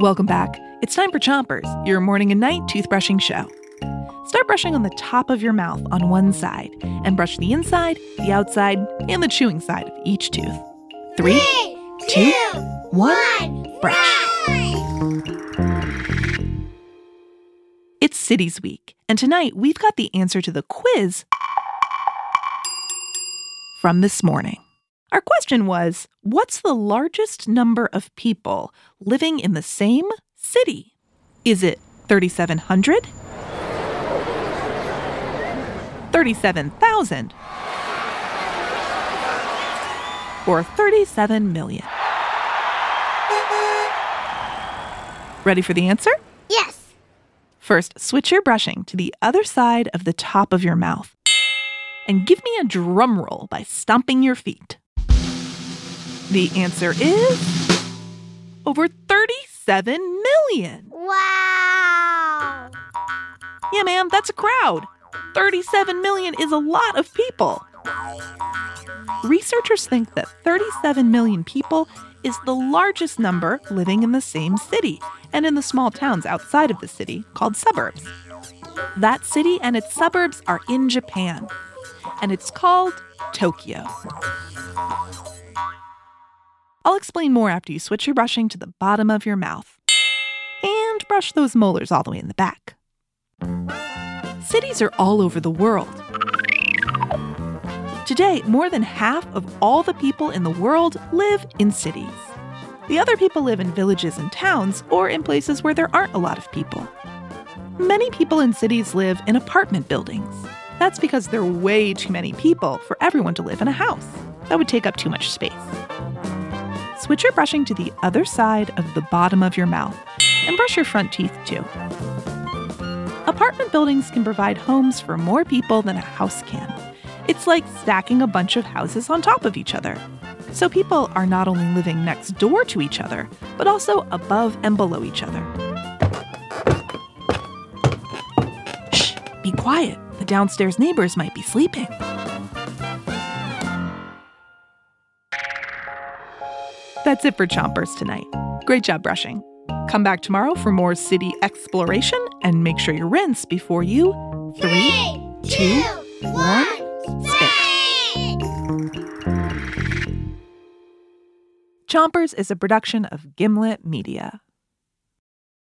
Welcome back. It's time for Chompers, your morning and night toothbrushing show. Start brushing on the top of your mouth on one side and brush the inside, the outside, and the chewing side of each tooth. Three, two, one, brush. It's Cities Week, and tonight we've got the answer to the quiz from this morning. Our question was What's the largest number of people living in the same city? Is it 3,700? 37,000? Or 37 million? Ready for the answer? Yes. First, switch your brushing to the other side of the top of your mouth. And give me a drum roll by stomping your feet. The answer is over 37 million. Wow. Yeah, man, that's a crowd. 37 million is a lot of people. Researchers think that 37 million people is the largest number living in the same city and in the small towns outside of the city called suburbs. That city and its suburbs are in Japan, and it's called Tokyo. I'll explain more after you switch your brushing to the bottom of your mouth. And brush those molars all the way in the back. Cities are all over the world. Today, more than half of all the people in the world live in cities. The other people live in villages and towns or in places where there aren't a lot of people. Many people in cities live in apartment buildings. That's because there are way too many people for everyone to live in a house. That would take up too much space. Switch your brushing to the other side of the bottom of your mouth and brush your front teeth too. Apartment buildings can provide homes for more people than a house can. It's like stacking a bunch of houses on top of each other. So people are not only living next door to each other, but also above and below each other. Shh, be quiet. The downstairs neighbors might be sleeping. That's it for Chompers tonight. Great job brushing. Come back tomorrow for more city exploration and make sure you rinse before you three, two, one, spit. Chompers is a production of Gimlet Media.